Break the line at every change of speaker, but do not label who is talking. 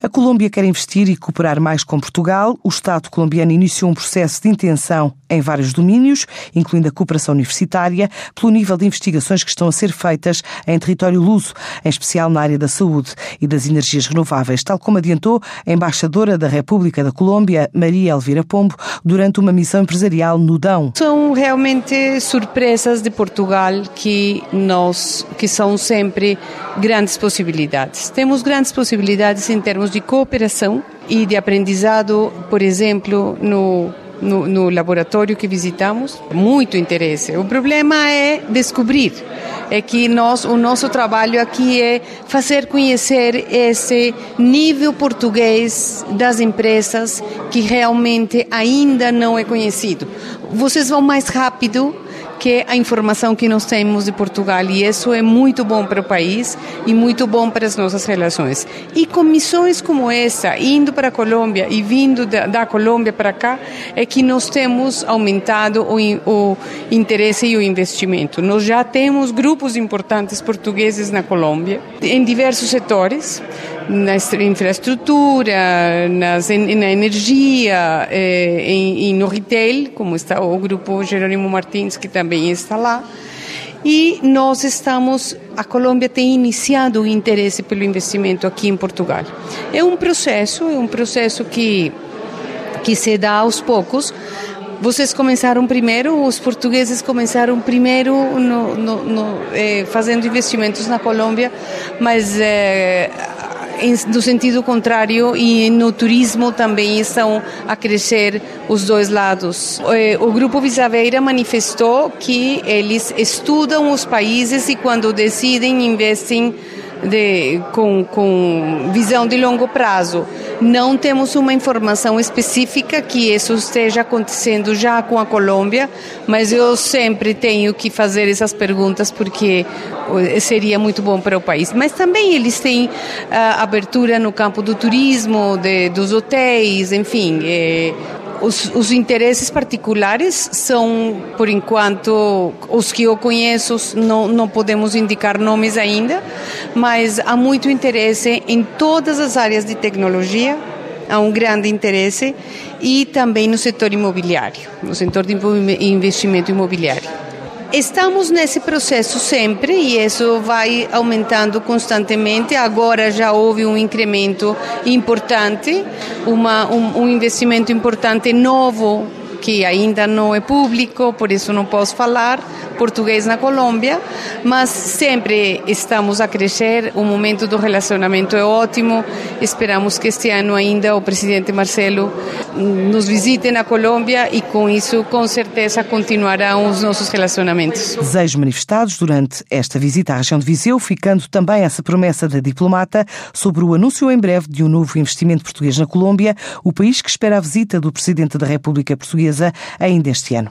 A Colômbia quer investir e cooperar mais com Portugal. O Estado colombiano iniciou um processo de intenção em vários domínios, incluindo a cooperação universitária, pelo nível de investigações que estão a ser feitas em território luso, em especial na área da saúde e das energias renováveis, tal como adiantou a embaixadora da República da Colômbia, Maria Elvira Pombo, durante uma missão empresarial no Dão.
São realmente surpresas de Portugal que nós que são sempre grandes possibilidades. Temos grandes possibilidades em termos de cooperação e de aprendizado, por exemplo, no no, no, laboratório que visitamos, muito interesse. O problema é descobrir, é que nós, o nosso trabalho aqui é fazer conhecer esse nível português das empresas que realmente ainda não é conhecido. Vocês vão mais rápido que a informação que nós temos de Portugal e isso é muito bom para o país e muito bom para as nossas relações. E com missões como essa, indo para a Colômbia e vindo da, da Colômbia para cá, é que nós temos aumentado o, o interesse e o investimento. Nós já temos grupos importantes portugueses na Colômbia, em diversos setores, na infraestrutura, nas, na energia, eh, em, no retail, como está o grupo Jerônimo Martins, que também está lá. E nós estamos, a Colômbia tem iniciado o interesse pelo investimento aqui em Portugal. É um processo, é um processo que, que se dá aos poucos, vocês começaram primeiro, os portugueses começaram primeiro no, no, no, eh, fazendo investimentos na Colômbia, mas eh, no sentido contrário e no turismo também estão a crescer os dois lados. Eh, o Grupo Visaveira manifestou que eles estudam os países e quando decidem investem de, com, com visão de longo prazo. Não temos uma informação específica que isso esteja acontecendo já com a Colômbia, mas eu sempre tenho que fazer essas perguntas porque eh, seria muito bom para o país. Mas também eles têm ah, abertura no campo do turismo, de, dos hotéis, enfim. É, os, os, interesses particulares são, por enquanto, os que eu conheço, não, não podemos indicar nomes ainda, mas há muito interesse em todas as áreas de tecnologia, há um grande interesse, e também no setor imobiliário, no setor de investimento imobiliário. Estamos nesse processo sempre e isso vai aumentando constantemente. Agora já houve um incremento importante, uma, um, um investimento importante novo que ainda não é público, por isso não posso falar português na Colômbia, mas sempre estamos a crescer. O momento do relacionamento é ótimo. Esperamos que este ano ainda o presidente Marcelo nos visite na Colômbia e com isso, com certeza, continuarão os nossos relacionamentos.
Desejos manifestados durante esta visita à região de Viseu, ficando também essa promessa da diplomata sobre o anúncio em breve de um novo investimento português na Colômbia, o país que espera a visita do presidente da República Portuguesa ainda este ano.